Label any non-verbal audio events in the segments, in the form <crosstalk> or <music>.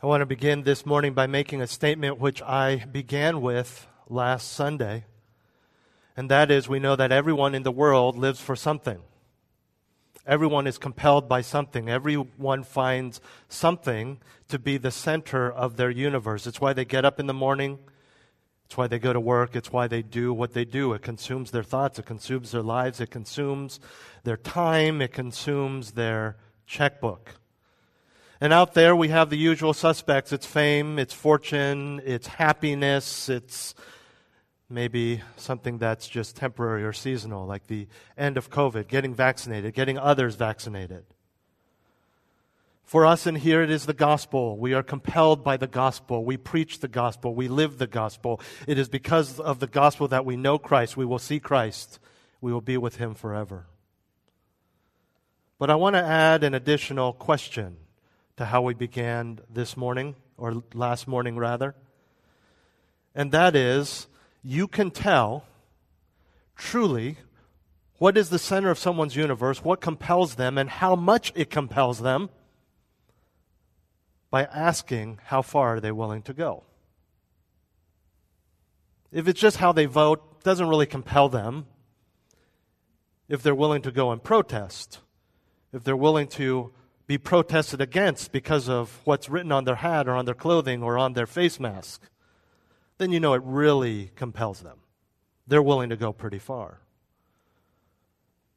I want to begin this morning by making a statement which I began with last Sunday. And that is, we know that everyone in the world lives for something. Everyone is compelled by something. Everyone finds something to be the center of their universe. It's why they get up in the morning. It's why they go to work. It's why they do what they do. It consumes their thoughts. It consumes their lives. It consumes their time. It consumes their checkbook. And out there we have the usual suspects. It's fame, it's fortune, it's happiness, it's maybe something that's just temporary or seasonal, like the end of COVID, getting vaccinated, getting others vaccinated. For us in here, it is the gospel. We are compelled by the gospel. We preach the gospel. We live the gospel. It is because of the gospel that we know Christ. We will see Christ. We will be with him forever. But I want to add an additional question to how we began this morning, or last morning rather. And that is, you can tell truly what is the center of someone's universe, what compels them, and how much it compels them by asking how far are they willing to go. If it's just how they vote, doesn't really compel them. If they're willing to go and protest, if they're willing to be protested against because of what's written on their hat or on their clothing or on their face mask, then you know it really compels them. They're willing to go pretty far.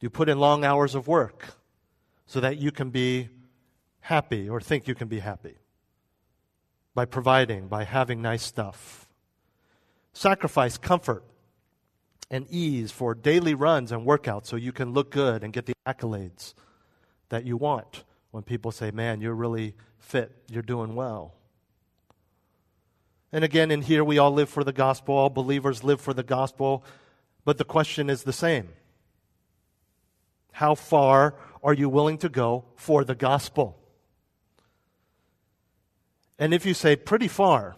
You put in long hours of work so that you can be happy or think you can be happy by providing, by having nice stuff. Sacrifice comfort and ease for daily runs and workouts so you can look good and get the accolades that you want when people say, Man, you're really fit, you're doing well. And again, in here, we all live for the gospel, all believers live for the gospel, but the question is the same How far are you willing to go for the gospel? And if you say pretty far,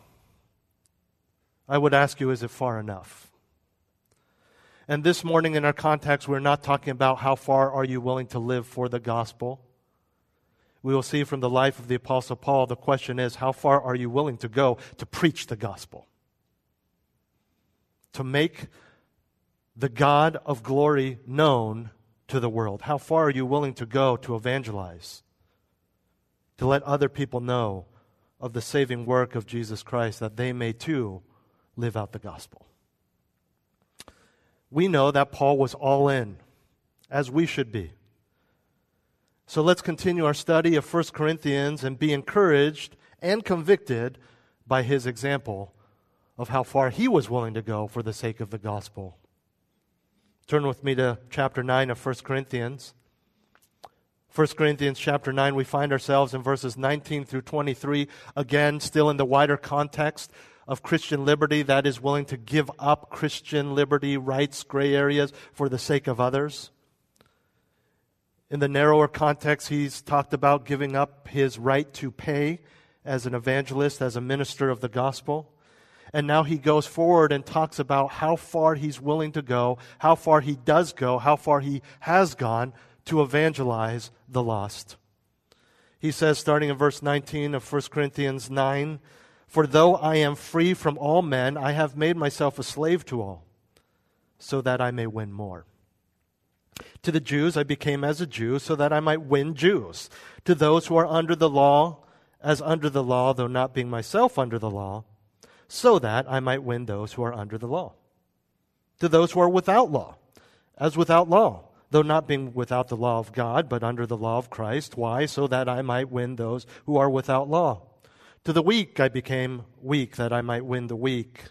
I would ask you, is it far enough? And this morning in our context, we're not talking about how far are you willing to live for the gospel we will see from the life of the Apostle Paul, the question is how far are you willing to go to preach the gospel? To make the God of glory known to the world? How far are you willing to go to evangelize? To let other people know of the saving work of Jesus Christ that they may too live out the gospel? We know that Paul was all in, as we should be. So let's continue our study of 1 Corinthians and be encouraged and convicted by his example of how far he was willing to go for the sake of the gospel. Turn with me to chapter 9 of 1 Corinthians. 1 Corinthians chapter 9, we find ourselves in verses 19 through 23, again, still in the wider context of Christian liberty that is willing to give up Christian liberty, rights, gray areas for the sake of others. In the narrower context, he's talked about giving up his right to pay as an evangelist, as a minister of the gospel. And now he goes forward and talks about how far he's willing to go, how far he does go, how far he has gone to evangelize the lost. He says, starting in verse 19 of 1 Corinthians 9, For though I am free from all men, I have made myself a slave to all, so that I may win more. To the Jews, I became as a Jew so that I might win Jews. To those who are under the law, as under the law, though not being myself under the law, so that I might win those who are under the law. To those who are without law, as without law, though not being without the law of God, but under the law of Christ. Why? So that I might win those who are without law. To the weak I became weak, that I might win the weak.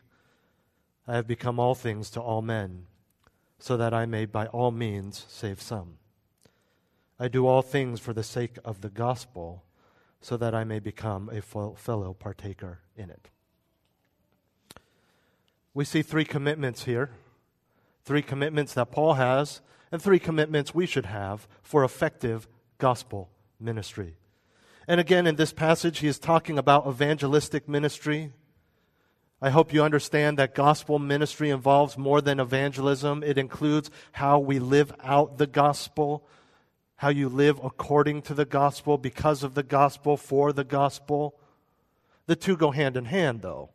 I have become all things to all men so that I may by all means save some. I do all things for the sake of the gospel, so that I may become a fellow partaker in it. We see three commitments here three commitments that Paul has, and three commitments we should have for effective gospel ministry. And again, in this passage, he is talking about evangelistic ministry. I hope you understand that gospel ministry involves more than evangelism. It includes how we live out the gospel, how you live according to the gospel, because of the gospel, for the gospel. The two go hand in hand, though.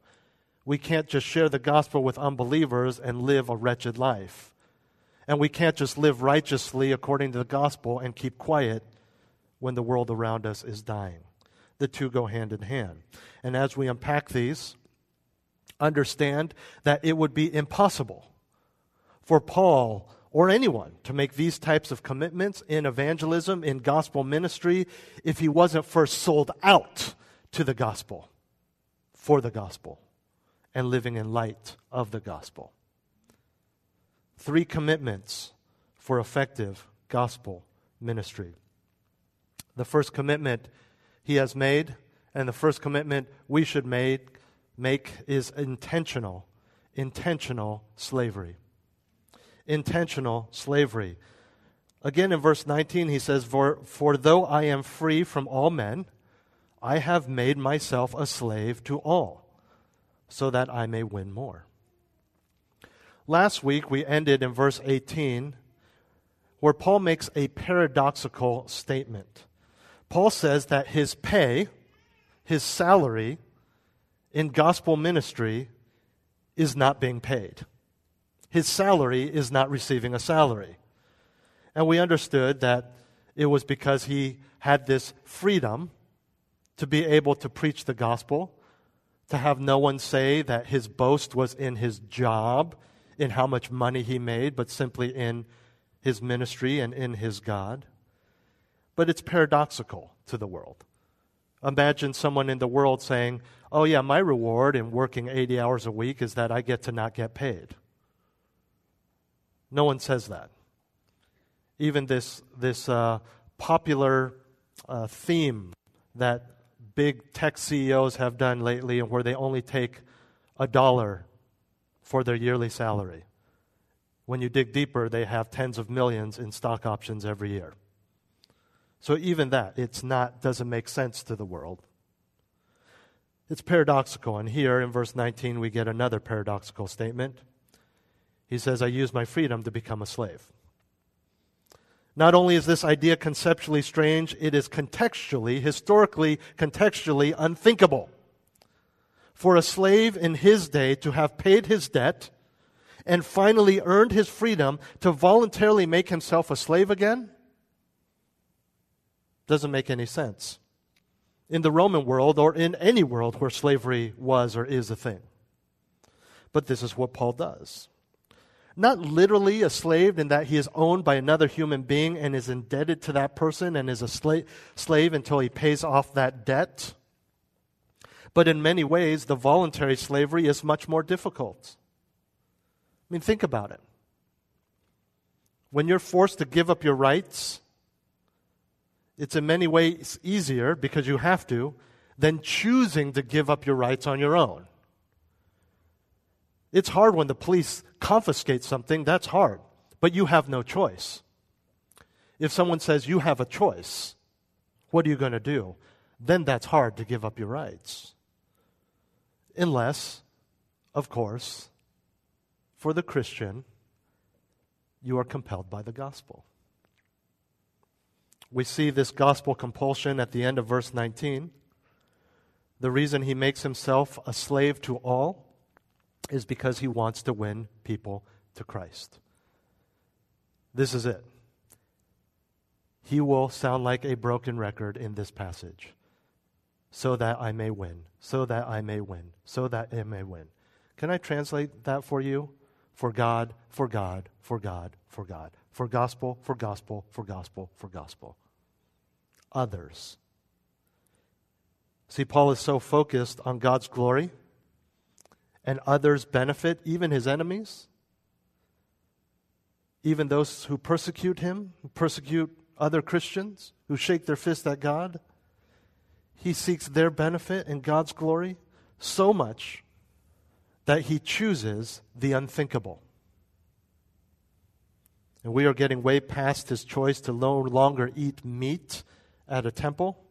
We can't just share the gospel with unbelievers and live a wretched life. And we can't just live righteously according to the gospel and keep quiet when the world around us is dying. The two go hand in hand. And as we unpack these, understand that it would be impossible for Paul or anyone to make these types of commitments in evangelism, in gospel ministry, if he wasn't first sold out to the gospel, for the gospel, and living in light of the gospel. Three commitments for effective gospel ministry. The first commitment he has made, and the first commitment we should make, make is intentional, intentional slavery. Intentional slavery. Again, in verse 19, he says, for, for though I am free from all men, I have made myself a slave to all, so that I may win more. Last week, we ended in verse 18, where Paul makes a paradoxical statement. Paul says that his pay, his salary, in gospel ministry is not being paid. His salary is not receiving a salary. And we understood that it was because he had this freedom to be able to preach the gospel, to have no one say that his boast was in his job, in how much money he made, but simply in his ministry and in his God. But it's paradoxical to the world. Imagine someone in the world saying, Oh, yeah, my reward in working 80 hours a week is that I get to not get paid. No one says that. Even this, this uh, popular uh, theme that big tech CEOs have done lately, where they only take a dollar for their yearly salary. When you dig deeper, they have tens of millions in stock options every year. So even that, it's not doesn't make sense to the world. It's paradoxical. And here in verse 19, we get another paradoxical statement. He says, I use my freedom to become a slave. Not only is this idea conceptually strange, it is contextually, historically, contextually unthinkable. For a slave in his day to have paid his debt and finally earned his freedom to voluntarily make himself a slave again doesn't make any sense in the Roman world or in any world where slavery was or is a thing. But this is what Paul does. Not literally a slave in that he is owned by another human being and is indebted to that person and is a sla- slave until he pays off that debt. But in many ways, the voluntary slavery is much more difficult. I mean, think about it. When you're forced to give up your rights, it's in many ways easier because you have to than choosing to give up your rights on your own. It's hard when the police confiscate something, that's hard, but you have no choice. If someone says you have a choice, what are you going to do? Then that's hard to give up your rights. Unless, of course, for the Christian, you are compelled by the gospel. We see this gospel compulsion at the end of verse 19. The reason he makes himself a slave to all is because he wants to win people to Christ. This is it. He will sound like a broken record in this passage. So that I may win, so that I may win, so that I may win. Can I translate that for you? For God, for God, for God, for God for gospel, for gospel, for gospel, for gospel. Others. See, Paul is so focused on God's glory and others' benefit, even his enemies, even those who persecute him, who persecute other Christians, who shake their fist at God. He seeks their benefit and God's glory so much that he chooses the unthinkable. And we are getting way past his choice to no longer eat meat at a temple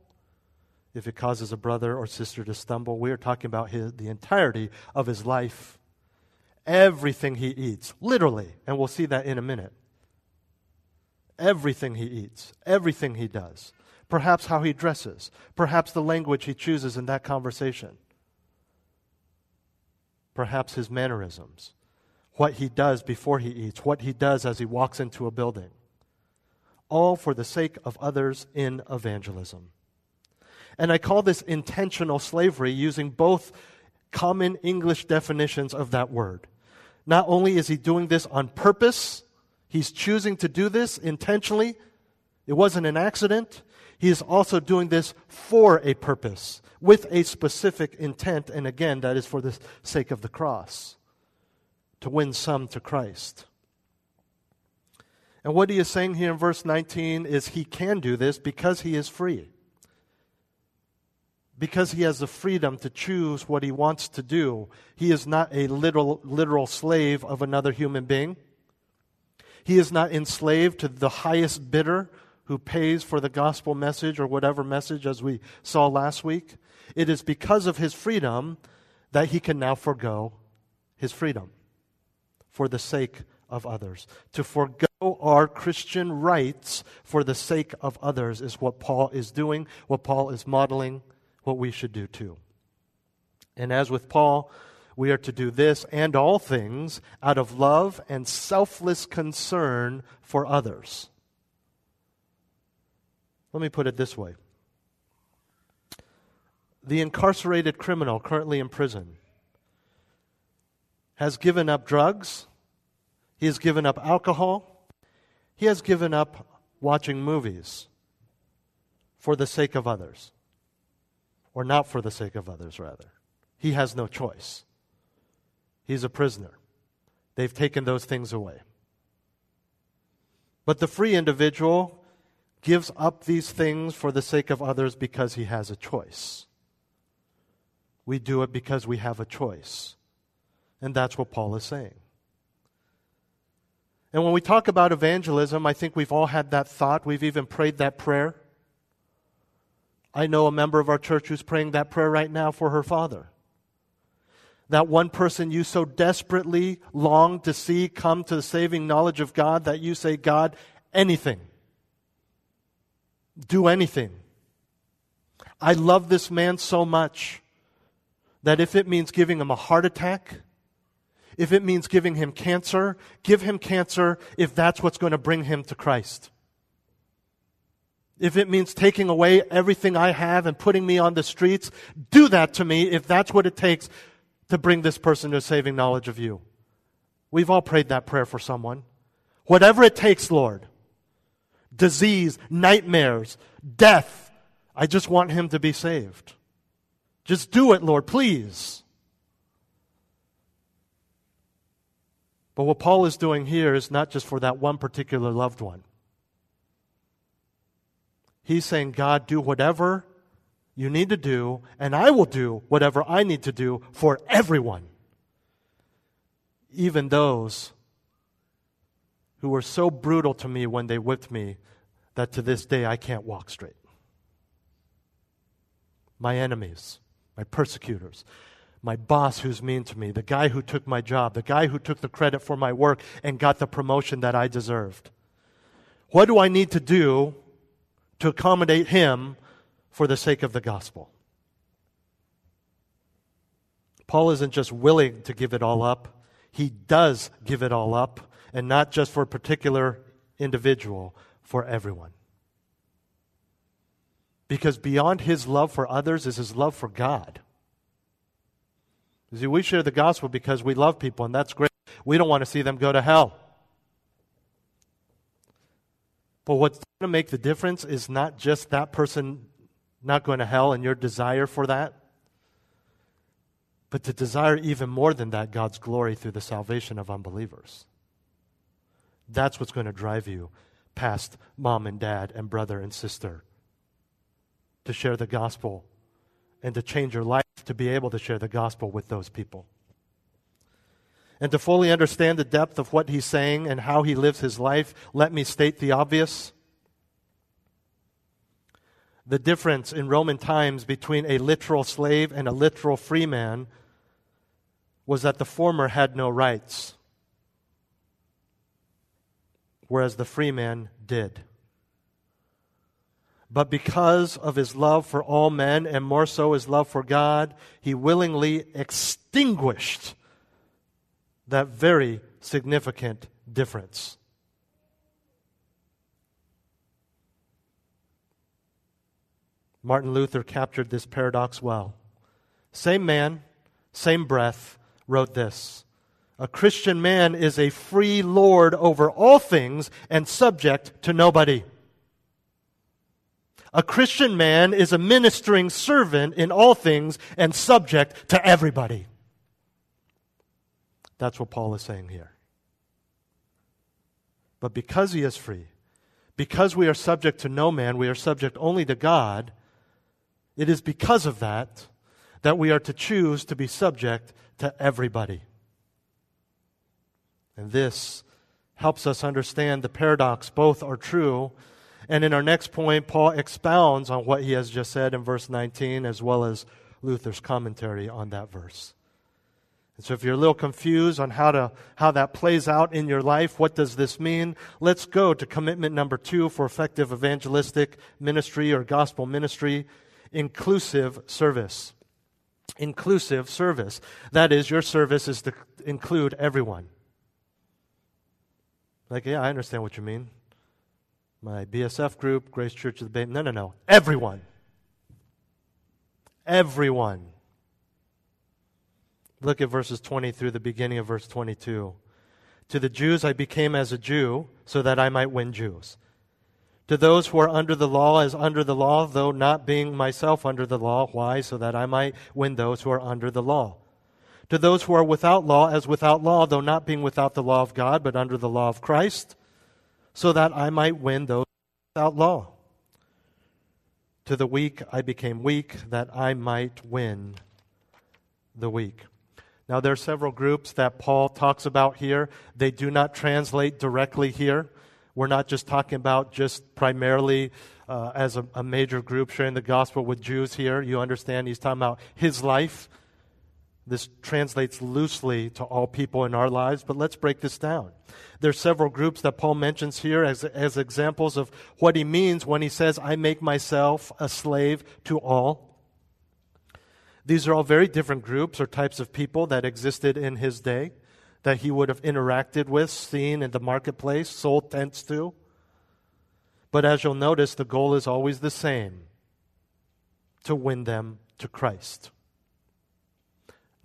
if it causes a brother or sister to stumble. We are talking about his, the entirety of his life, everything he eats, literally, and we'll see that in a minute. Everything he eats, everything he does, perhaps how he dresses, perhaps the language he chooses in that conversation, perhaps his mannerisms, what he does before he eats, what he does as he walks into a building, all for the sake of others in evangelism. And I call this intentional slavery using both common English definitions of that word. Not only is he doing this on purpose, he's choosing to do this intentionally. It wasn't an accident. He is also doing this for a purpose, with a specific intent, and again, that is for the sake of the cross, to win some to Christ. And what he is saying here in verse 19 is he can do this because he is free because he has the freedom to choose what he wants to do. He is not a literal, literal slave of another human being. He is not enslaved to the highest bidder who pays for the gospel message or whatever message, as we saw last week. It is because of his freedom that he can now forego his freedom for the sake of others. To forego our Christian rights for the sake of others is what Paul is doing, what Paul is modeling what we should do too. And as with Paul, we are to do this and all things out of love and selfless concern for others. Let me put it this way the incarcerated criminal currently in prison has given up drugs, he has given up alcohol, he has given up watching movies for the sake of others or not for the sake of others, rather. He has no choice. He's a prisoner. They've taken those things away. But the free individual gives up these things for the sake of others because he has a choice. We do it because we have a choice. And that's what Paul is saying. And when we talk about evangelism, I think we've all had that thought. We've even prayed that prayer. I know a member of our church who's praying that prayer right now for her father. That one person you so desperately long to see come to the saving knowledge of God that you say, God, anything. Do anything. I love this man so much that if it means giving him a heart attack, if it means giving him cancer, give him cancer if that's what's going to bring him to Christ if it means taking away everything I have and putting me on the streets, do that to me if that's what it takes to bring this person to a saving knowledge of you. We've all prayed that prayer for someone. Whatever it takes, Lord. Disease, nightmares, death. I just want him to be saved. Just do it, Lord, please. But what Paul is doing here is not just for that one particular loved one. He's saying, God, do whatever you need to do, and I will do whatever I need to do for everyone. Even those who were so brutal to me when they whipped me that to this day I can't walk straight. My enemies, my persecutors, my boss who's mean to me, the guy who took my job, the guy who took the credit for my work and got the promotion that I deserved. What do I need to do to accommodate him for the sake of the gospel. Paul isn't just willing to give it all up, he does give it all up, and not just for a particular individual, for everyone. Because beyond his love for others is his love for God. See, we share the gospel because we love people, and that's great. We don't want to see them go to hell. But what's going to make the difference is not just that person not going to hell and your desire for that, but to desire even more than that God's glory through the salvation of unbelievers. That's what's going to drive you past mom and dad and brother and sister to share the gospel and to change your life to be able to share the gospel with those people. And to fully understand the depth of what he's saying and how he lives his life, let me state the obvious. The difference in Roman times between a literal slave and a literal free man was that the former had no rights, whereas the free man did. But because of his love for all men, and more so his love for God, he willingly extinguished that very significant difference. Martin Luther captured this paradox well. Same man, same breath, wrote this A Christian man is a free lord over all things and subject to nobody. A Christian man is a ministering servant in all things and subject to everybody. That's what Paul is saying here. But because he is free, because we are subject to no man, we are subject only to God, it is because of that that we are to choose to be subject to everybody. And this helps us understand the paradox. Both are true. And in our next point, Paul expounds on what he has just said in verse 19, as well as Luther's commentary on that verse. And so if you're a little confused on how, to, how that plays out in your life, what does this mean? Let's go to commitment number two for effective evangelistic ministry or gospel ministry inclusive service. Inclusive service. That is, your service is to include everyone. Like, yeah, I understand what you mean. My BSF group, Grace Church of the Bay. No, no, no. Everyone. Everyone. Look at verses 20 through the beginning of verse 22. To the Jews I became as a Jew so that I might win Jews. To those who are under the law as under the law, though not being myself under the law. Why? So that I might win those who are under the law. To those who are without law as without law, though not being without the law of God, but under the law of Christ, so that I might win those without law. To the weak I became weak, that I might win the weak. Now, there are several groups that Paul talks about here. They do not translate directly here. We're not just talking about just primarily uh, as a, a major group sharing the gospel with Jews here. You understand he's talking about his life. This translates loosely to all people in our lives, but let's break this down. There are several groups that Paul mentions here as, as examples of what he means when he says, I make myself a slave to all. These are all very different groups or types of people that existed in his day that he would have interacted with, seen in the marketplace, sold tents to. But as you'll notice, the goal is always the same to win them to Christ.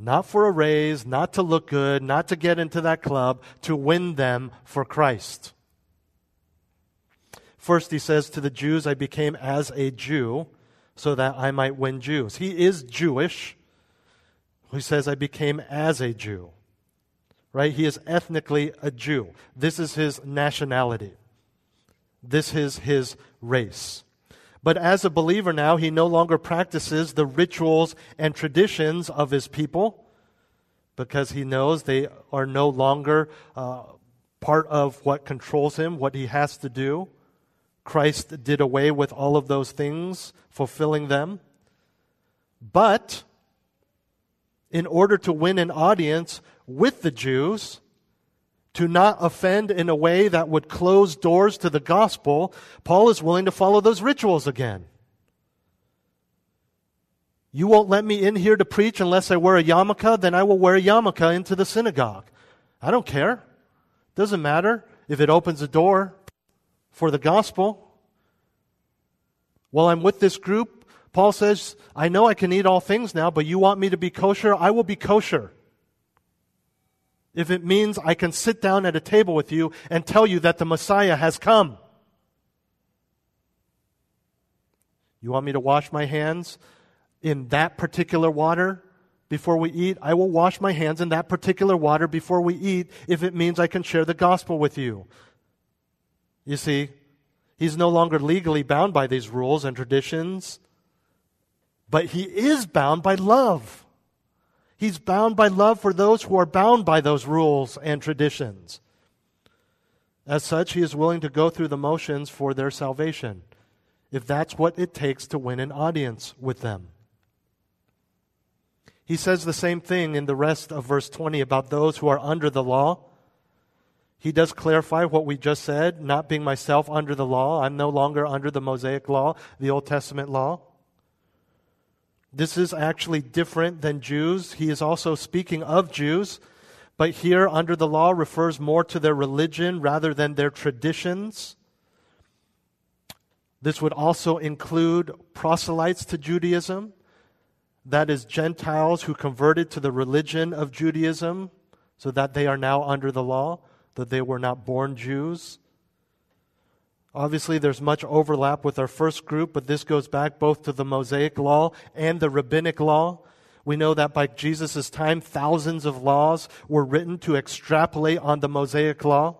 Not for a raise, not to look good, not to get into that club, to win them for Christ. First, he says to the Jews, I became as a Jew so that I might win Jews. He is Jewish. He says, I became as a Jew. Right? He is ethnically a Jew. This is his nationality. This is his race. But as a believer now, he no longer practices the rituals and traditions of his people because he knows they are no longer uh, part of what controls him, what he has to do. Christ did away with all of those things, fulfilling them. But in order to win an audience with the Jews, to not offend in a way that would close doors to the gospel, Paul is willing to follow those rituals again. You won't let me in here to preach unless I wear a yarmulke, then I will wear a yarmulke into the synagogue. I don't care. Doesn't matter if it opens a door for the gospel. While I'm with this group, Paul says, I know I can eat all things now, but you want me to be kosher? I will be kosher. If it means I can sit down at a table with you and tell you that the Messiah has come. You want me to wash my hands in that particular water before we eat? I will wash my hands in that particular water before we eat if it means I can share the gospel with you. You see, he's no longer legally bound by these rules and traditions, but he is bound by love. He's bound by love for those who are bound by those rules and traditions. As such, he is willing to go through the motions for their salvation, if that's what it takes to win an audience with them. He says the same thing in the rest of verse 20 about those who are under the law. He does clarify what we just said, not being myself under the law. I'm no longer under the Mosaic law, the Old Testament law. This is actually different than Jews. He is also speaking of Jews, but here under the law refers more to their religion rather than their traditions. This would also include proselytes to Judaism that is, Gentiles who converted to the religion of Judaism, so that they are now under the law, that they were not born Jews. Obviously, there's much overlap with our first group, but this goes back both to the Mosaic law and the rabbinic law. We know that by Jesus' time, thousands of laws were written to extrapolate on the Mosaic law.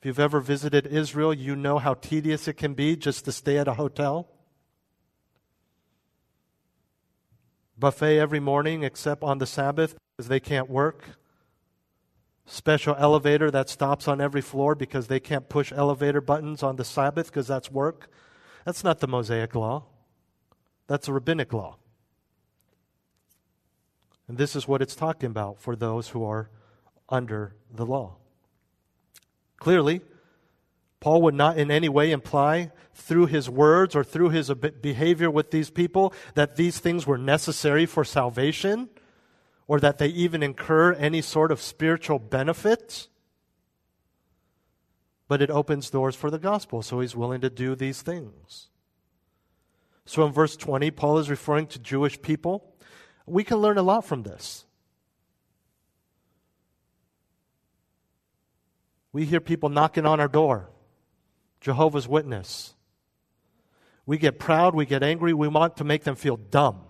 If you've ever visited Israel, you know how tedious it can be just to stay at a hotel. buffet every morning except on the Sabbath because they can't work. Special elevator that stops on every floor because they can't push elevator buttons on the Sabbath because that's work. That's not the Mosaic law. That's a rabbinic law. And this is what it's talking about for those who are under the law. Clearly, Paul would not in any way imply through his words or through his behavior with these people that these things were necessary for salvation or that they even incur any sort of spiritual benefit. But it opens doors for the gospel, so he's willing to do these things. So in verse 20, Paul is referring to Jewish people. We can learn a lot from this. We hear people knocking on our door. Jehovah's Witness. We get proud, we get angry, we want to make them feel dumb.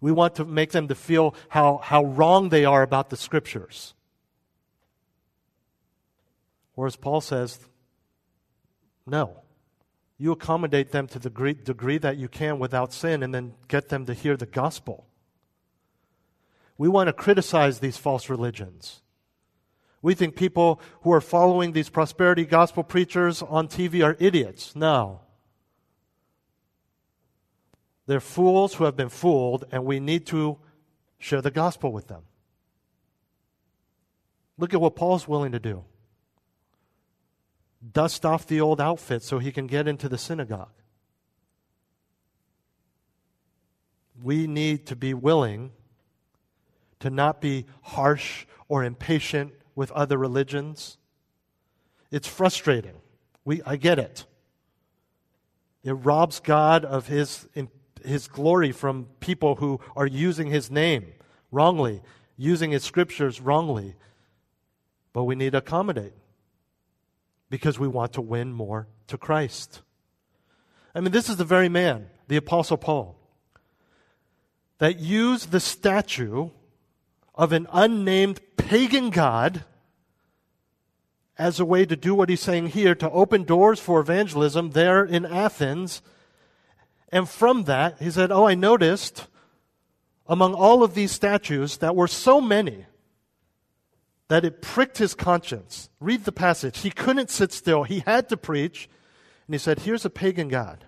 We want to make them to feel how, how wrong they are about the scriptures. Whereas Paul says, no. You accommodate them to the degree, degree that you can without sin and then get them to hear the gospel. We want to criticize these false religions. We think people who are following these prosperity gospel preachers on TV are idiots. No. They're fools who have been fooled, and we need to share the gospel with them. Look at what Paul's willing to do dust off the old outfit so he can get into the synagogue. We need to be willing to not be harsh or impatient with other religions. It's frustrating. We, I get it. It robs God of his, his glory from people who are using his name wrongly, using his scriptures wrongly. But we need to accommodate because we want to win more to Christ. I mean, this is the very man, the Apostle Paul, that used the statue of an unnamed pagan God as a way to do what he's saying here, to open doors for evangelism there in Athens. And from that, he said, Oh, I noticed among all of these statues that were so many that it pricked his conscience. Read the passage. He couldn't sit still, he had to preach. And he said, Here's a pagan God.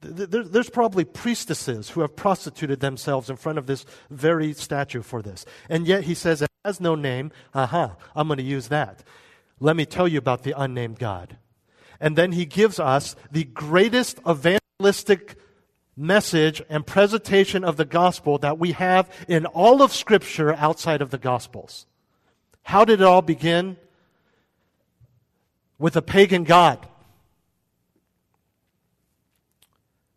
There's probably priestesses who have prostituted themselves in front of this very statue for this. And yet he says it has no name. Aha, uh-huh, I'm going to use that. Let me tell you about the unnamed God. And then he gives us the greatest evangelistic message and presentation of the gospel that we have in all of Scripture outside of the Gospels. How did it all begin? With a pagan God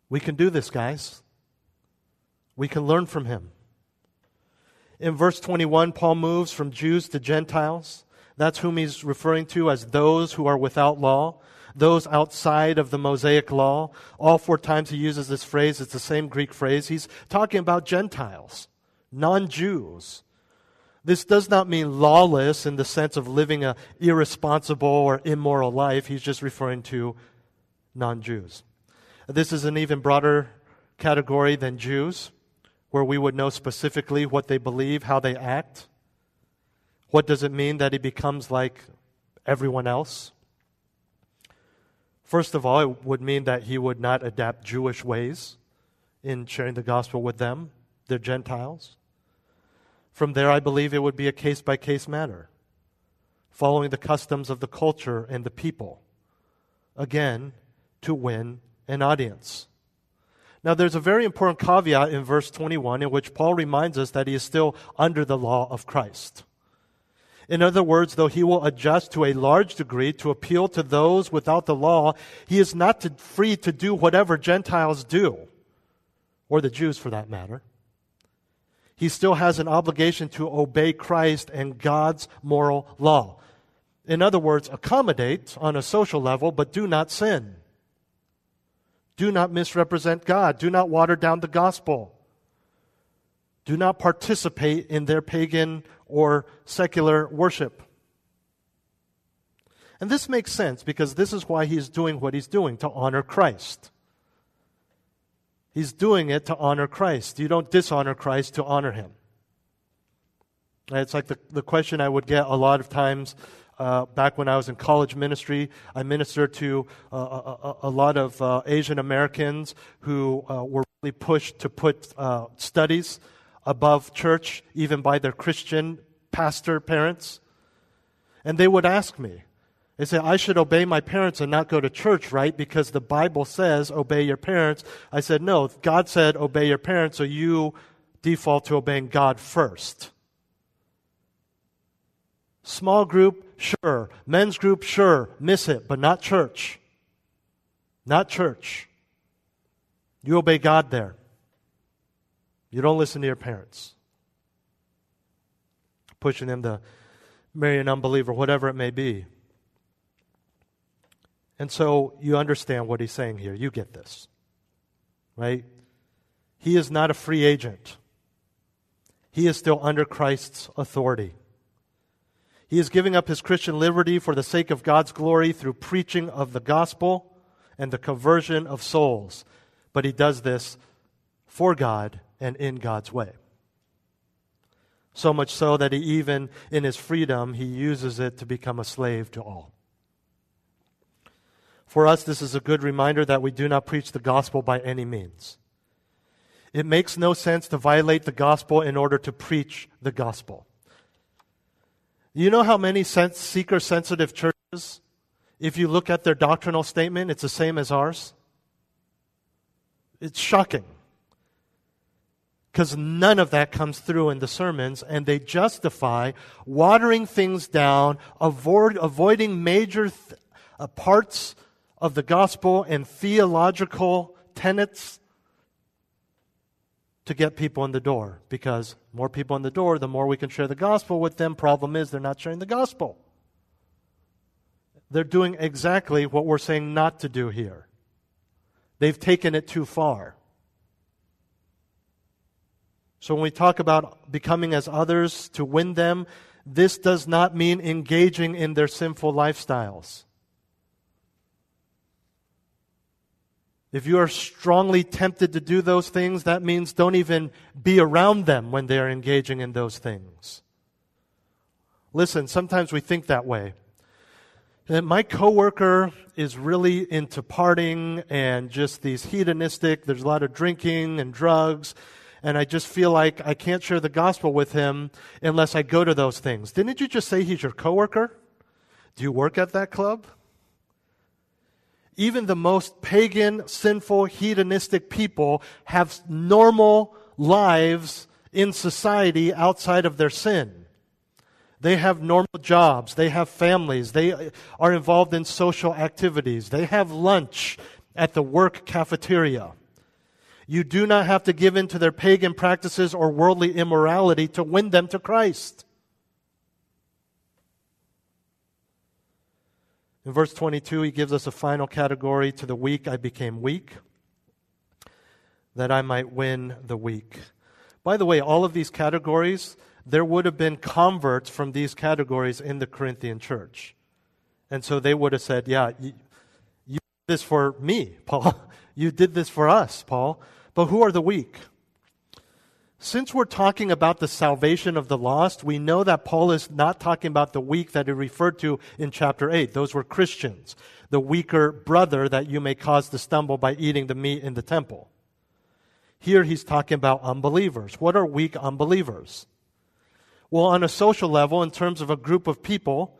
We can do this, guys. We can learn from him. In verse 21, Paul moves from Jews to Gentiles. That's whom he's referring to as those who are without law, those outside of the Mosaic law. All four times he uses this phrase, it's the same Greek phrase. He's talking about Gentiles, non Jews, This does not mean lawless in the sense of living a irresponsible or immoral life. He's just referring to non-Jews. This is an even broader category than Jews, where we would know specifically what they believe, how they act. What does it mean that he becomes like everyone else? First of all, it would mean that he would not adapt Jewish ways in sharing the gospel with them. They're Gentiles. From there, I believe it would be a case by case matter, following the customs of the culture and the people. Again, to win an audience. Now, there's a very important caveat in verse 21 in which Paul reminds us that he is still under the law of Christ. In other words, though he will adjust to a large degree to appeal to those without the law, he is not to, free to do whatever Gentiles do, or the Jews for that matter. He still has an obligation to obey Christ and God's moral law. In other words, accommodate on a social level, but do not sin. Do not misrepresent God. Do not water down the gospel. Do not participate in their pagan or secular worship. And this makes sense because this is why he's doing what he's doing to honor Christ. He's doing it to honor Christ. You don't dishonor Christ to honor him. It's like the, the question I would get a lot of times uh, back when I was in college ministry. I ministered to uh, a, a, lot of uh, Asian Americans who uh, were really pushed to put uh, studies above church, even by their Christian pastor parents. And they would ask me, they say, I should obey my parents and not go to church, right? Because the Bible says, obey your parents. I said, no, God said, obey your parents, so you default to obeying God first. Small group, sure. Men's group, sure. Miss it, but not church. Not church. You obey God there. You don't listen to your parents. Pushing them to marry an unbeliever, whatever it may be. And so you understand what he's saying here. You get this. Right? He is not a free agent. He is still under Christ's authority. He is giving up his Christian liberty for the sake of God's glory through preaching of the gospel and the conversion of souls. But he does this for God and in God's way. So much so that he even in his freedom, he uses it to become a slave to all. For us, this is a good reminder that we do not preach the gospel by any means. It makes no sense to violate the gospel in order to preach the gospel. You know how many seeker sensitive churches, if you look at their doctrinal statement, it's the same as ours? It's shocking because none of that comes through in the sermons, and they justify watering things down, avoid, avoiding major th- uh, parts of the gospel and theological tenets to get people in the door. Because more people in the door, the more we can share the gospel with them. Problem is, they're not sharing the gospel. They're doing exactly what we're saying not to do here. They've taken it too far. So when we talk about becoming as others to win them, this does not mean engaging in their sinful lifestyles. If you are strongly tempted to do those things, that means don't even be around them when they are engaging in those things. Listen, sometimes we think that way. My coworker is really into partying and just these hedonistic, there's a lot of drinking and drugs, and I just feel like I can't share the gospel with him unless I go to those things. Didn't you just say he's your coworker? Do you work at that club? Even the most pagan, sinful, hedonistic people have normal lives in society outside of their sin. They have normal jobs. They have families. They are involved in social activities. They have lunch at the work cafeteria. You do not have to give in to their pagan practices or worldly immorality to win them to Christ. In verse 22, he gives us a final category to the weak. I became weak that I might win the weak. By the way, all of these categories, there would have been converts from these categories in the Corinthian church. And so they would have said, Yeah, you, you did this for me, <laughs> Paul. You did this for us, Paul. But who are the weak? Since we're talking about the salvation of the lost, we know that Paul is not talking about the weak that he referred to in chapter 8. Those were Christians, the weaker brother that you may cause to stumble by eating the meat in the temple. Here he's talking about unbelievers. What are weak unbelievers? Well, on a social level, in terms of a group of people,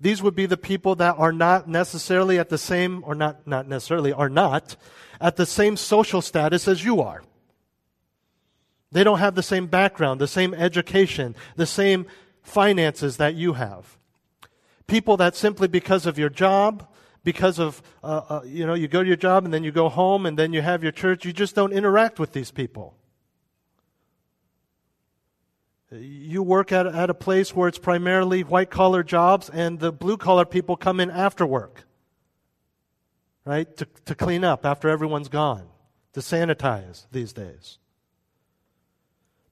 these would be the people that are not necessarily at the same, or not, not necessarily, are not at the same social status as you are. They don't have the same background, the same education, the same finances that you have. People that simply because of your job, because of, uh, uh, you know, you go to your job and then you go home and then you have your church, you just don't interact with these people. You work at, at a place where it's primarily white collar jobs and the blue collar people come in after work, right? To, to clean up after everyone's gone, to sanitize these days.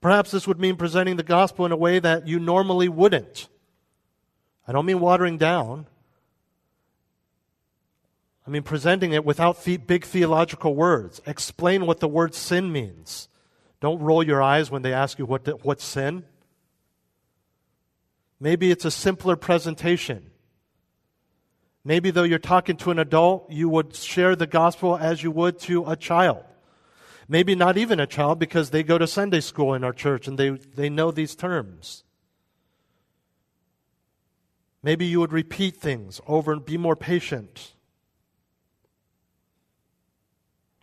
Perhaps this would mean presenting the gospel in a way that you normally wouldn't. I don't mean watering down. I mean presenting it without big theological words. Explain what the word sin means. Don't roll your eyes when they ask you what the, sin. Maybe it's a simpler presentation. Maybe though you're talking to an adult, you would share the gospel as you would to a child. Maybe not even a child because they go to Sunday school in our church and they, they know these terms. Maybe you would repeat things over and be more patient.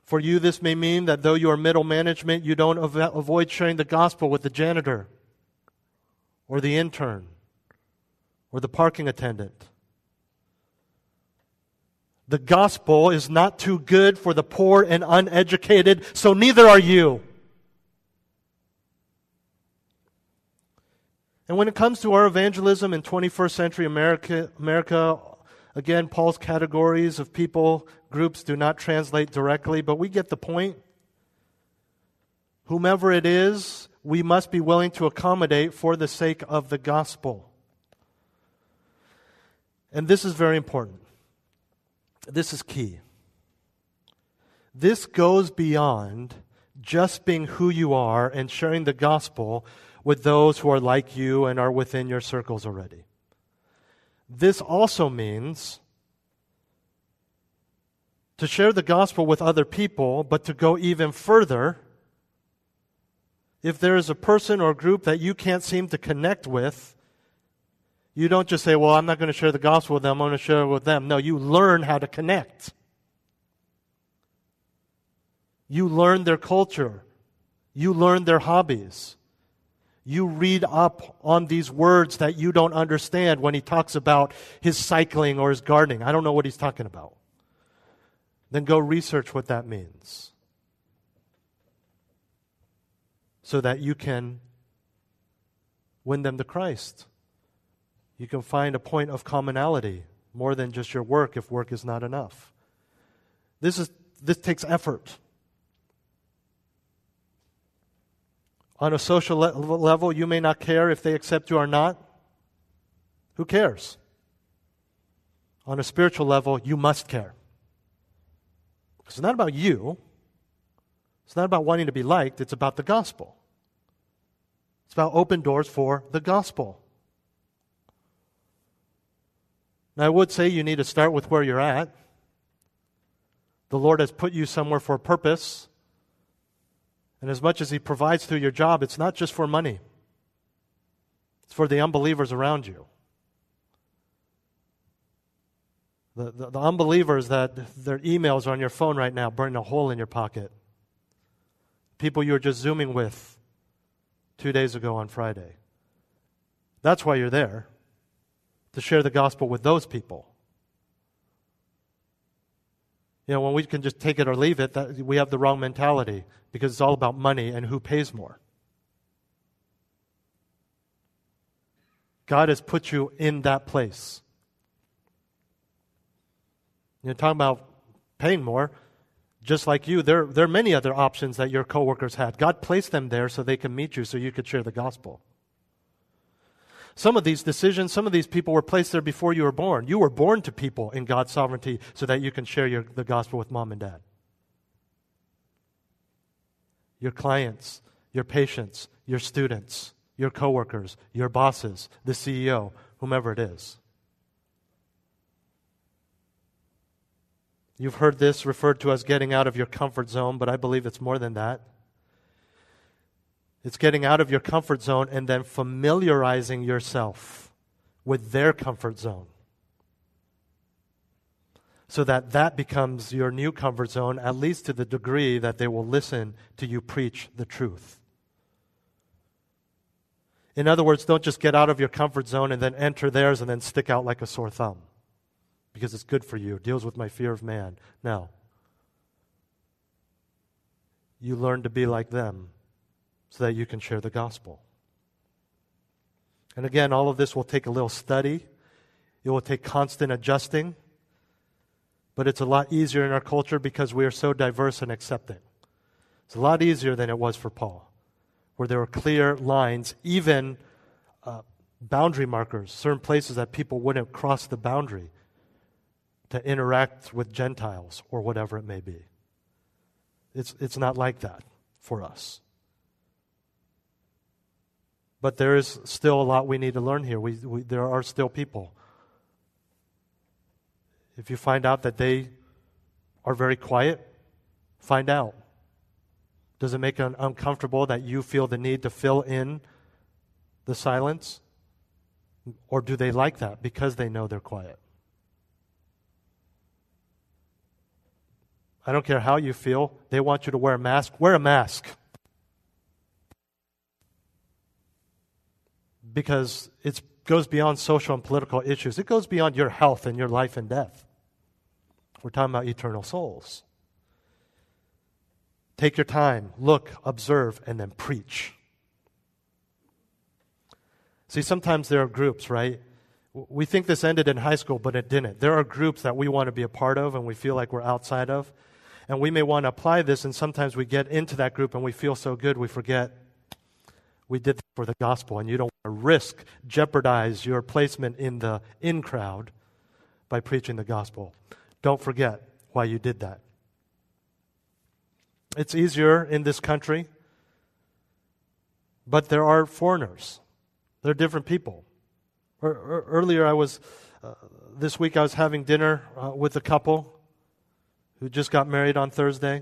For you, this may mean that though you are middle management, you don't av- avoid sharing the gospel with the janitor or the intern or the parking attendant. The gospel is not too good for the poor and uneducated, so neither are you. And when it comes to our evangelism in 21st century America, America, again, Paul's categories of people, groups do not translate directly, but we get the point. Whomever it is, we must be willing to accommodate for the sake of the gospel. And this is very important. This is key. This goes beyond just being who you are and sharing the gospel with those who are like you and are within your circles already. This also means to share the gospel with other people, but to go even further. If there is a person or group that you can't seem to connect with, you don't just say, Well, I'm not going to share the gospel with them, I'm going to share it with them. No, you learn how to connect. You learn their culture. You learn their hobbies. You read up on these words that you don't understand when he talks about his cycling or his gardening. I don't know what he's talking about. Then go research what that means so that you can win them to Christ. You can find a point of commonality more than just your work if work is not enough. This, is, this takes effort. On a social le- level, you may not care if they accept you or not. Who cares? On a spiritual level, you must care. It's not about you. It's not about wanting to be liked. It's about the gospel. It's about open doors for the gospel. Now, I would say you need to start with where you're at. The Lord has put you somewhere for a purpose. And as much as He provides through your job, it's not just for money, it's for the unbelievers around you. The, the, the unbelievers that their emails are on your phone right now, burning a hole in your pocket. People you were just Zooming with two days ago on Friday. That's why you're there to share the gospel with those people. You know, when we can just take it or leave it, that, we have the wrong mentality because it's all about money and who pays more. God has put you in that place. You're talking about paying more. Just like you, there, there are many other options that your coworkers had. God placed them there so they can meet you so you could share the gospel. Some of these decisions, some of these people were placed there before you were born. You were born to people in God's sovereignty so that you can share your, the gospel with mom and dad. Your clients, your patients, your students, your coworkers, your bosses, the CEO, whomever it is. You've heard this referred to as getting out of your comfort zone, but I believe it's more than that. It's getting out of your comfort zone and then familiarizing yourself with their comfort zone. So that that becomes your new comfort zone, at least to the degree that they will listen to you preach the truth. In other words, don't just get out of your comfort zone and then enter theirs and then stick out like a sore thumb because it's good for you, it deals with my fear of man. No. You learn to be like them so that you can share the gospel. And again, all of this will take a little study, it will take constant adjusting, but it's a lot easier in our culture because we are so diverse and accepting. It's a lot easier than it was for Paul, where there were clear lines, even uh, boundary markers, certain places that people wouldn't cross the boundary to interact with Gentiles or whatever it may be. It's, it's not like that for us. But there is still a lot we need to learn here. We, we, there are still people. If you find out that they are very quiet, find out. Does it make it uncomfortable that you feel the need to fill in the silence? Or do they like that because they know they're quiet? I don't care how you feel. They want you to wear a mask. Wear a mask. Because it goes beyond social and political issues. It goes beyond your health and your life and death. We're talking about eternal souls. Take your time, look, observe, and then preach. See, sometimes there are groups, right? We think this ended in high school, but it didn't. There are groups that we want to be a part of and we feel like we're outside of. And we may want to apply this, and sometimes we get into that group and we feel so good we forget we did for the gospel, and you don't want to risk, jeopardize your placement in the in crowd by preaching the gospel. Don't forget why you did that. It's easier in this country, but there are foreigners. They're different people. Earlier, I was, uh, this week, I was having dinner uh, with a couple who just got married on Thursday.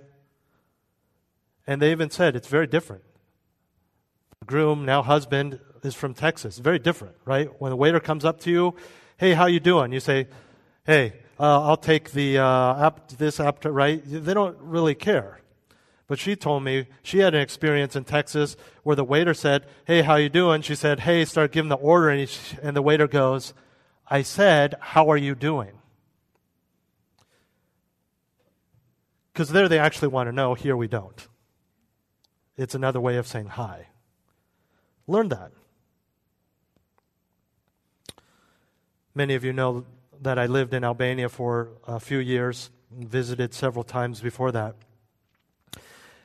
And they even said it's very different groom, now husband, is from Texas. Very different, right? When the waiter comes up to you, hey, how you doing? You say, hey, uh, I'll take the uh, app, this app, right? They don't really care. But she told me she had an experience in Texas where the waiter said, "Hey, how you doing?" She said, "Hey," start giving the order, and, and the waiter goes, "I said, how are you doing?" Because there they actually want to know. Here we don't. It's another way of saying hi. Learn that. Many of you know that I lived in Albania for a few years, and visited several times before that.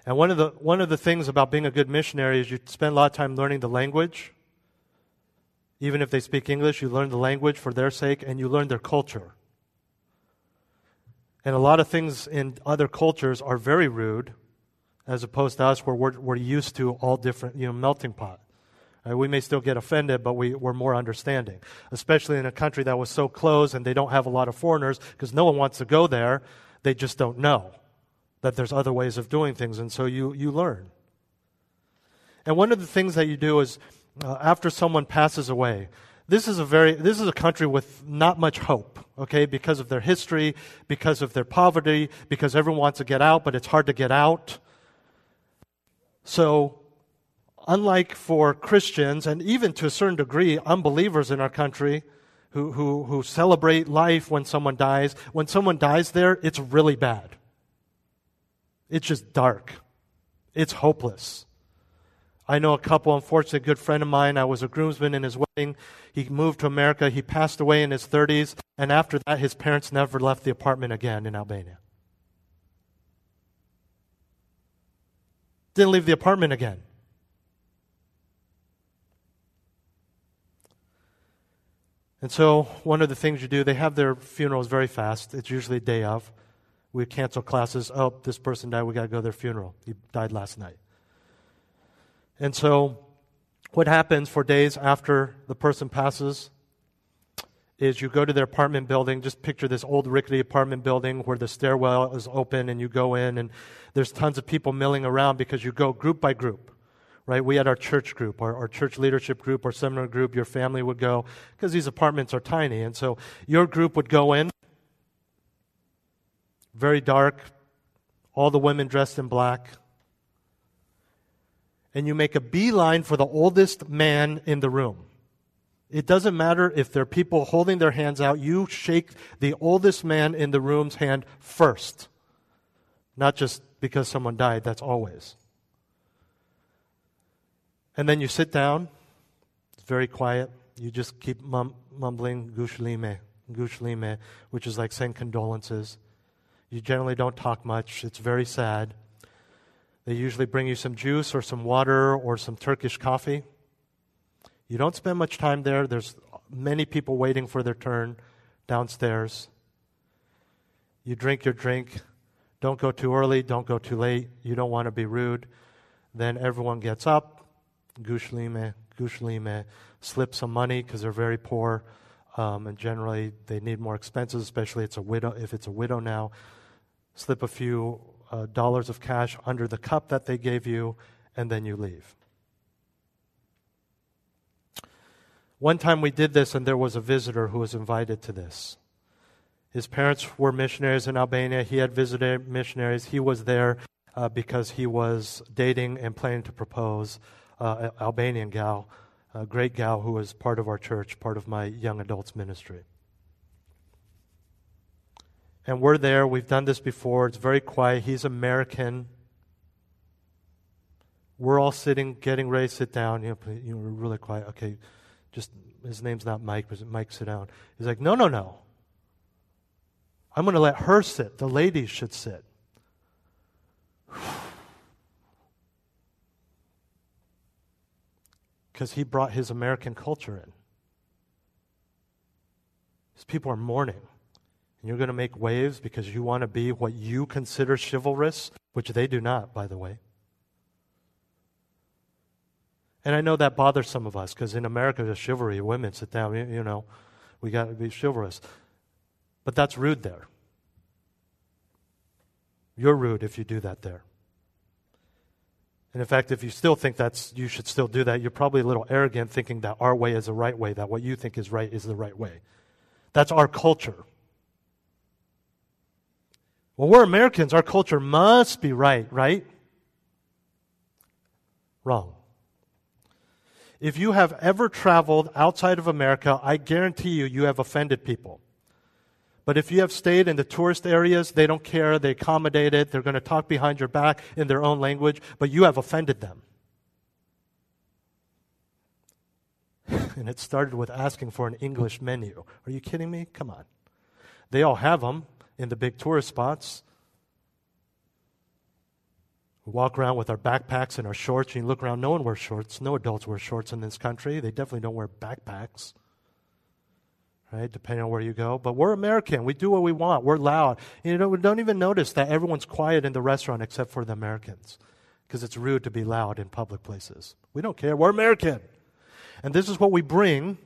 And one of the one of the things about being a good missionary is you spend a lot of time learning the language. Even if they speak English, you learn the language for their sake and you learn their culture. And a lot of things in other cultures are very rude, as opposed to us where we're, we're used to all different, you know, melting pot. Uh, we may still get offended, but we, we're more understanding, especially in a country that was so closed and they don't have a lot of foreigners because no one wants to go there. They just don't know that there's other ways of doing things, and so you, you learn. And one of the things that you do is uh, after someone passes away, this is a very this is a country with not much hope okay because of their history because of their poverty because everyone wants to get out but it's hard to get out so unlike for Christians, and even to a certain degree, unbelievers in our country who, who, who celebrate life when someone dies, when someone dies there, it's really bad. It's just dark. It's hopeless. I know a couple, unfortunately, good friend of mine. I was a groomsman in his wedding. He moved to America. He passed away in his 30s. And after that, his parents never left the apartment again in Albania. Didn't leave the apartment again. And so, one of the things you do, they have their funerals very fast. It's usually day of. We cancel classes. Oh, this person died. We got to go to their funeral. He died last night. And so, what happens for days after the person passes is you go to their apartment building. Just picture this old rickety apartment building where the stairwell is open and you go in, and there's tons of people milling around because you go group by group right? We had our church group, our, our church leadership group, our seminar group, your family would go, because these apartments are tiny. And so your group would go in, very dark, all the women dressed in black. And you make a beeline for the oldest man in the room. It doesn't matter if there are people holding their hands out, you shake the oldest man in the room's hand first. Not just because someone died, that's always. And then you sit down. It's very quiet. You just keep mum- mumbling Gushlime, Gushlime, which is like saying condolences. You generally don't talk much. It's very sad. They usually bring you some juice or some water or some Turkish coffee. You don't spend much time there. There's many people waiting for their turn downstairs. You drink your drink. Don't go too early. Don't go too late. You don't want to be rude. Then everyone gets up Gushlime, Gushlime, slip some money because they're very poor, um, and generally they need more expenses, especially it's a widow, if it's a widow now. Slip a few uh, dollars of cash under the cup that they gave you, and then you leave. One time we did this, and there was a visitor who was invited to this. His parents were missionaries in Albania. He had visited missionaries. He was there uh, because he was dating and planning to propose uh, Albanian gal, a great gal who was part of our church, part of my young adults ministry. And we're there. We've done this before. It's very quiet. He's American. We're all sitting, getting ready to sit down. You know, you know we're really quiet. Okay, just his name's not Mike, but Mike, sit down. He's like, no, no, no. I'm going to let her sit. The ladies should sit. Because he brought his American culture in. These people are mourning. And you're going to make waves because you want to be what you consider chivalrous, which they do not, by the way. And I know that bothers some of us because in America, the chivalry. Women sit down, you, you know, we got to be chivalrous. But that's rude there. You're rude if you do that there. And in fact, if you still think that's you should still do that, you're probably a little arrogant thinking that our way is the right way, that what you think is right is the right way. That's our culture. Well, we're Americans. Our culture must be right, right? Wrong. If you have ever traveled outside of America, I guarantee you, you have offended people. But if you have stayed in the tourist areas, they don't care. They accommodate it. They're going to talk behind your back in their own language, but you have offended them. <laughs> and it started with asking for an English menu. Are you kidding me? Come on. They all have them in the big tourist spots. We walk around with our backpacks and our shorts, and you look around, no one wears shorts. No adults wear shorts in this country. They definitely don't wear backpacks right? Depending on where you go. But we're American. We do what we want. We're loud. You know, we don't even notice that everyone's quiet in the restaurant except for the Americans because it's rude to be loud in public places. We don't care. We're American. And this is what we bring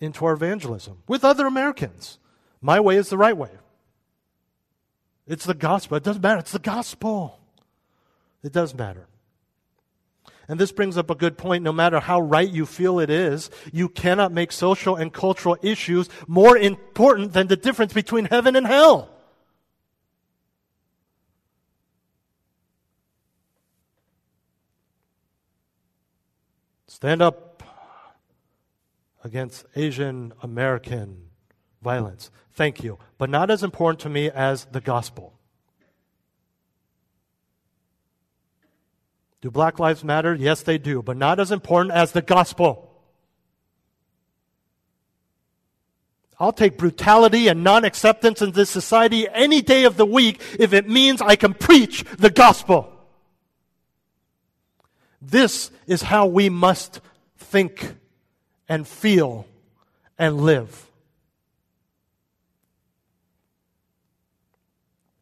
into our evangelism with other Americans. My way is the right way. It's the gospel. It doesn't matter. It's the gospel. It does matter. And this brings up a good point. No matter how right you feel it is, you cannot make social and cultural issues more important than the difference between heaven and hell. Stand up against Asian American violence. Thank you. But not as important to me as the gospel. Do Black Lives Matter? Yes, they do, but not as important as the gospel. I'll take brutality and non acceptance in this society any day of the week if it means I can preach the gospel. This is how we must think and feel and live.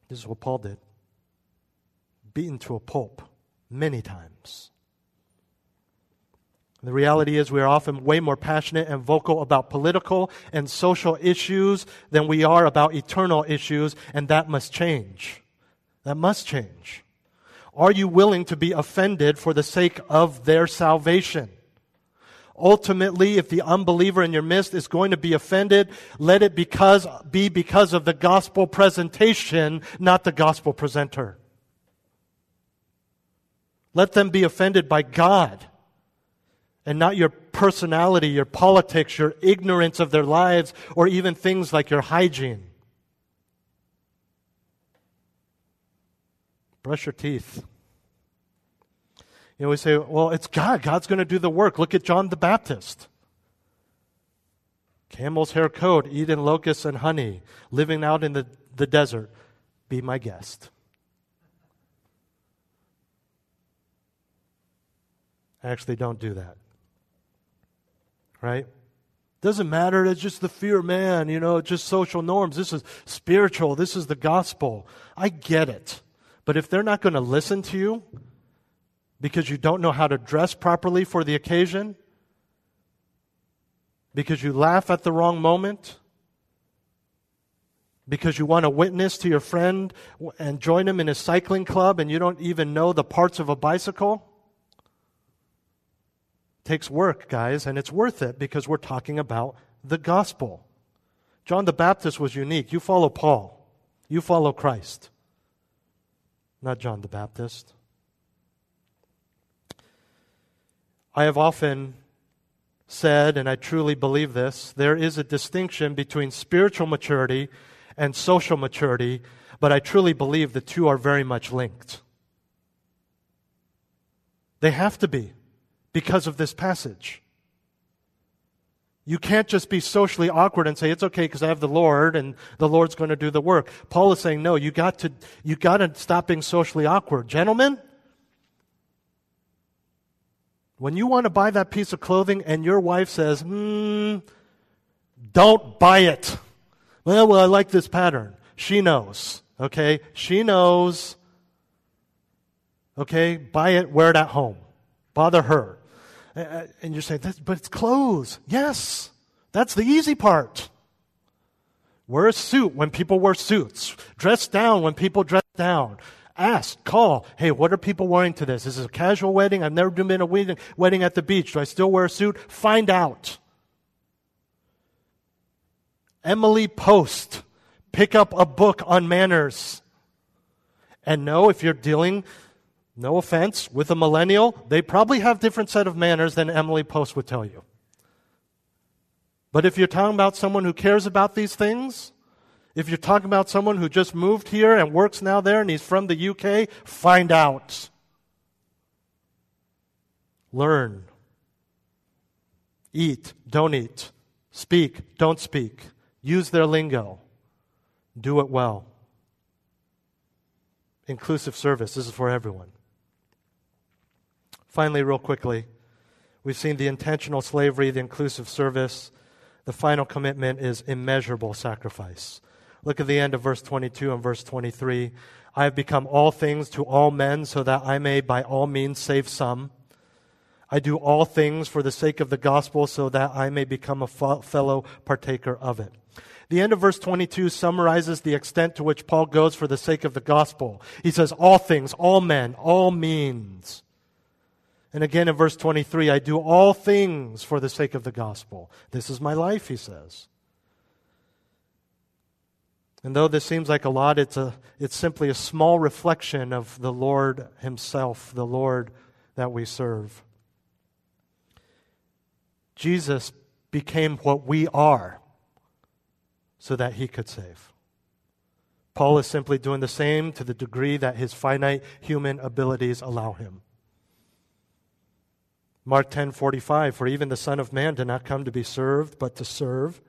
This is what Paul did. Beaten to a pulp many times. The reality is, we are often way more passionate and vocal about political and social issues than we are about eternal issues, and that must change. That must change. Are you willing to be offended for the sake of their salvation? Ultimately, if the unbeliever in your midst is going to be offended, let it because, be because of the gospel presentation, not the gospel presenter. Let them be offended by God and not your personality, your politics, your ignorance of their lives, or even things like your hygiene. Brush your teeth. You know, we say, well, it's God. God's going to do the work. Look at John the Baptist. Camel's hair coat, eating locusts and honey, living out in the, the desert. Be my guest. Actually, don't do that. Right? Doesn't matter. It's just the fear of man, you know, just social norms. This is spiritual. This is the gospel. I get it. But if they're not going to listen to you, because you don't know how to dress properly for the occasion, because you laugh at the wrong moment, because you want to witness to your friend and join him in his cycling club and you don't even know the parts of a bicycle. Takes work, guys, and it's worth it because we're talking about the gospel. John the Baptist was unique. You follow Paul, you follow Christ, not John the Baptist. I have often said, and I truly believe this, there is a distinction between spiritual maturity and social maturity, but I truly believe the two are very much linked. They have to be because of this passage. You can't just be socially awkward and say it's okay because I have the Lord and the Lord's going to do the work. Paul is saying no, you got to you got to stop being socially awkward. Gentlemen, when you want to buy that piece of clothing and your wife says, hmm, don't buy it. Well, well, I like this pattern. She knows. Okay? She knows. Okay? Buy it, wear it at home. Bother her. Uh, and you're saying, but it's clothes. Yes. That's the easy part. Wear a suit when people wear suits. Dress down when people dress down. Ask, call. Hey, what are people wearing to this? Is this a casual wedding? I've never been a wedding at the beach. Do I still wear a suit? Find out. Emily Post. Pick up a book on manners. And know if you're dealing, no offense, with a millennial, they probably have different set of manners than Emily Post would tell you. But if you're talking about someone who cares about these things, if you're talking about someone who just moved here and works now there and he's from the UK, find out. Learn. Eat, don't eat. Speak, don't speak. Use their lingo. Do it well. Inclusive service. This is for everyone. Finally, real quickly, we've seen the intentional slavery, the inclusive service. The final commitment is immeasurable sacrifice. Look at the end of verse 22 and verse 23. I have become all things to all men so that I may by all means save some. I do all things for the sake of the gospel so that I may become a fellow partaker of it. The end of verse 22 summarizes the extent to which Paul goes for the sake of the gospel. He says, all things, all men, all means. And again in verse 23, I do all things for the sake of the gospel. This is my life, he says. And though this seems like a lot, it's, a, it's simply a small reflection of the Lord Himself, the Lord that we serve. Jesus became what we are so that He could save. Paul is simply doing the same to the degree that his finite human abilities allow him. Mark 10:45 For even the son of man did not come to be served but to serve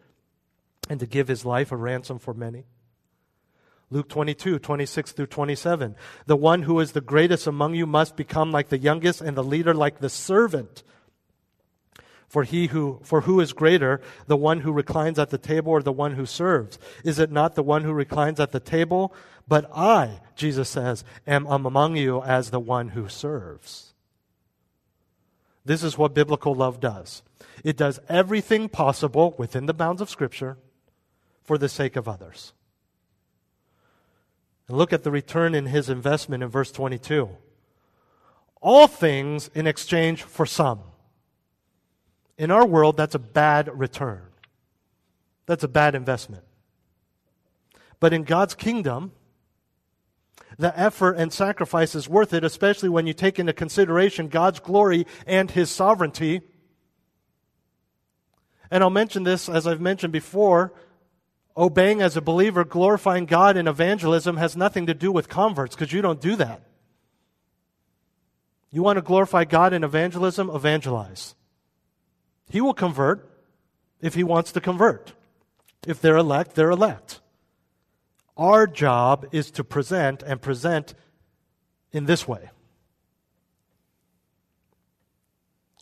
and to give his life a ransom for many. Luke 22, 26 through 27. The one who is the greatest among you must become like the youngest, and the leader like the servant. For he who for who is greater, the one who reclines at the table or the one who serves? Is it not the one who reclines at the table? But I, Jesus says, am among you as the one who serves. This is what biblical love does. It does everything possible within the bounds of Scripture for the sake of others. And look at the return in his investment in verse 22. All things in exchange for some. In our world, that's a bad return. That's a bad investment. But in God's kingdom, the effort and sacrifice is worth it, especially when you take into consideration God's glory and His sovereignty. And I'll mention this, as I've mentioned before, obeying as a believer, glorifying God in evangelism has nothing to do with converts because you don't do that. You want to glorify God in evangelism? Evangelize. He will convert if he wants to convert. If they're elect, they're elect. Our job is to present and present in this way.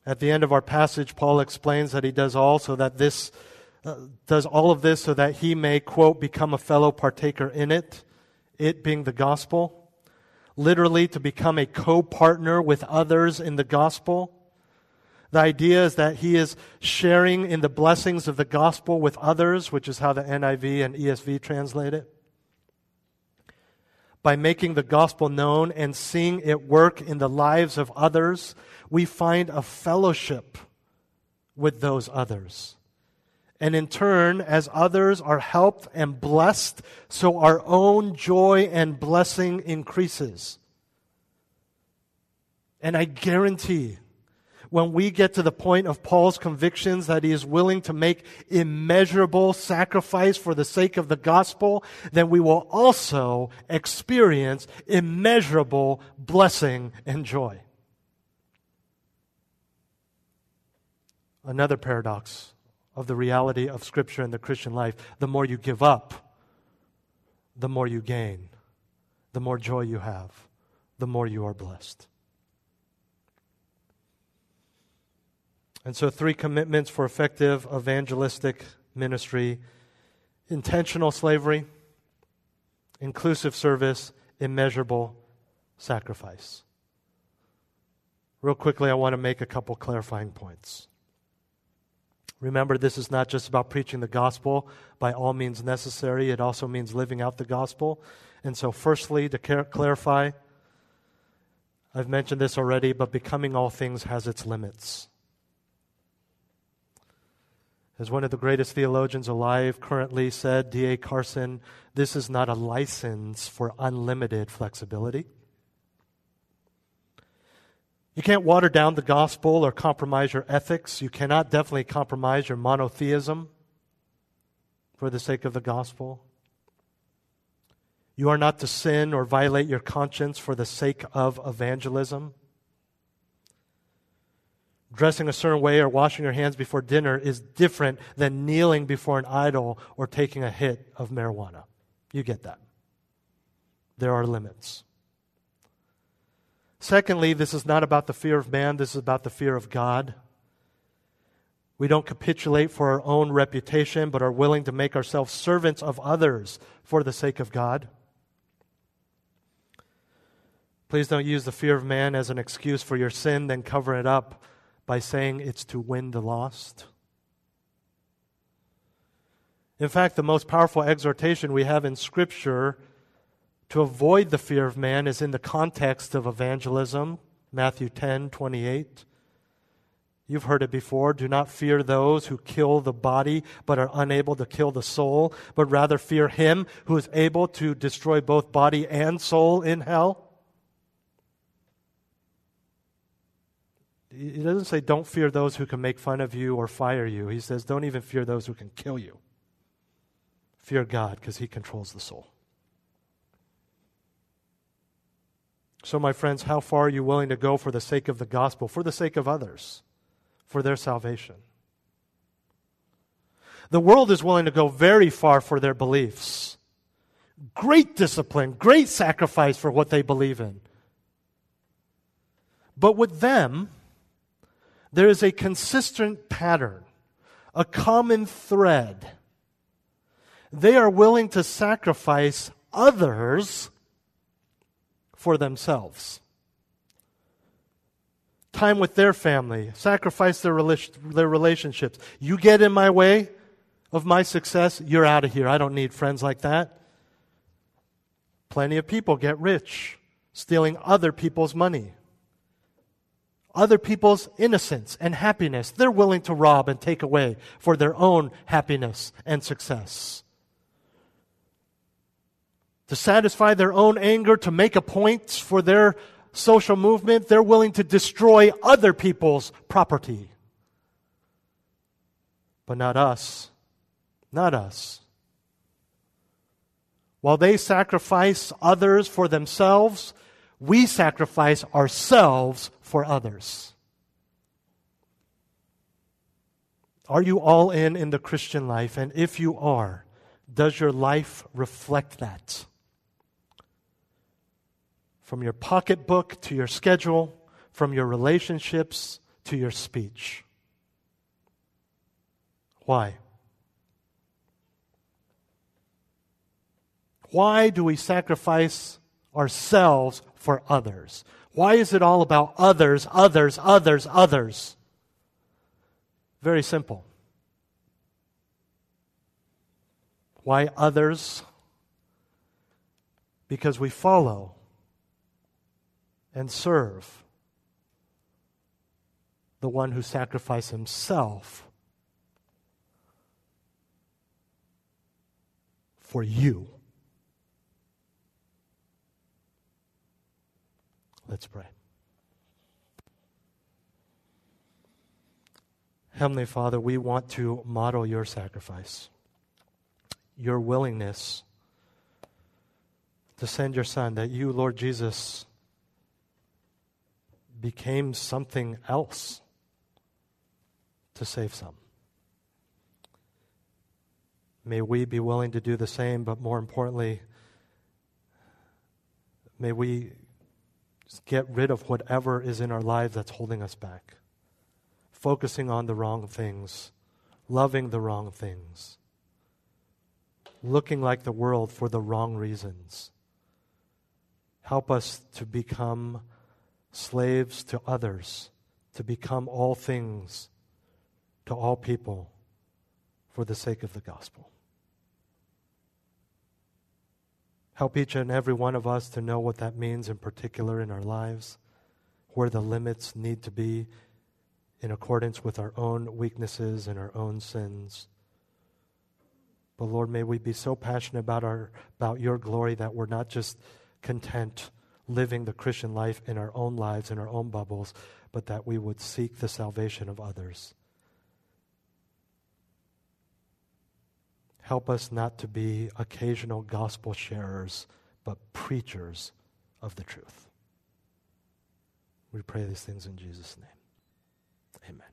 At the end of our passage, Paul explains that he does all so that this uh, does all of this so that he may quote become a fellow partaker in it, it being the gospel, literally to become a co-partner with others in the gospel. The idea is that he is sharing in the blessings of the gospel with others, which is how the NIV and ESV translate it. By making the gospel known and seeing it work in the lives of others, we find a fellowship with those others. And in turn, as others are helped and blessed, so our own joy and blessing increases. And I guarantee when we get to the point of Paul's convictions that he is willing to make immeasurable sacrifice for the sake of the gospel, then we will also experience immeasurable blessing and joy. Another paradox of the reality of Scripture and the Christian life the more you give up, the more you gain, the more joy you have, the more you are blessed. And so, three commitments for effective evangelistic ministry intentional slavery, inclusive service, immeasurable sacrifice. Real quickly, I want to make a couple clarifying points. Remember, this is not just about preaching the gospel by all means necessary, it also means living out the gospel. And so, firstly, to clarify, I've mentioned this already, but becoming all things has its limits. As one of the greatest theologians alive currently said, D.A. Carson, this is not a license for unlimited flexibility. You can't water down the gospel or compromise your ethics. You cannot definitely compromise your monotheism for the sake of the gospel. You are not to sin or violate your conscience for the sake of evangelism dressing a certain way or washing your hands before dinner is different than kneeling before an idol or taking a hit of marijuana. You get that. There are limits. Secondly, this is not about the fear of man, this is about the fear of God. We don't capitulate for our own reputation, but are willing to make ourselves servants of others for the sake of God. Please don't use the fear of man as an excuse for your sin, then cover it up by saying it's to win the lost? In fact, the most powerful exhortation we have in Scripture to avoid the fear of man is in the context of evangelism, Matthew 10 28. You've heard it before. Do not fear those who kill the body but are unable to kill the soul, but rather fear him who is able to destroy both body and soul in hell. He doesn't say, don't fear those who can make fun of you or fire you. He says, don't even fear those who can kill you. Fear God because He controls the soul. So, my friends, how far are you willing to go for the sake of the gospel, for the sake of others, for their salvation? The world is willing to go very far for their beliefs. Great discipline, great sacrifice for what they believe in. But with them, there is a consistent pattern, a common thread. They are willing to sacrifice others for themselves. Time with their family, sacrifice their, their relationships. You get in my way of my success, you're out of here. I don't need friends like that. Plenty of people get rich stealing other people's money other people's innocence and happiness. They're willing to rob and take away for their own happiness and success. To satisfy their own anger, to make a point for their social movement, they're willing to destroy other people's property. But not us. Not us. While they sacrifice others for themselves, we sacrifice ourselves for others. Are you all in in the Christian life? And if you are, does your life reflect that? From your pocketbook to your schedule, from your relationships to your speech. Why? Why do we sacrifice ourselves for others. Why is it all about others, others, others, others? Very simple. Why others? Because we follow and serve the one who sacrificed himself for you. Let's pray. Heavenly Father, we want to model your sacrifice, your willingness to send your Son, that you, Lord Jesus, became something else to save some. May we be willing to do the same, but more importantly, may we get rid of whatever is in our lives that's holding us back. Focusing on the wrong things, loving the wrong things, looking like the world for the wrong reasons. Help us to become slaves to others, to become all things to all people for the sake of the gospel. Help each and every one of us to know what that means in particular in our lives, where the limits need to be in accordance with our own weaknesses and our own sins. But Lord, may we be so passionate about our about your glory that we're not just content living the Christian life in our own lives, in our own bubbles, but that we would seek the salvation of others. Help us not to be occasional gospel sharers, but preachers of the truth. We pray these things in Jesus' name. Amen.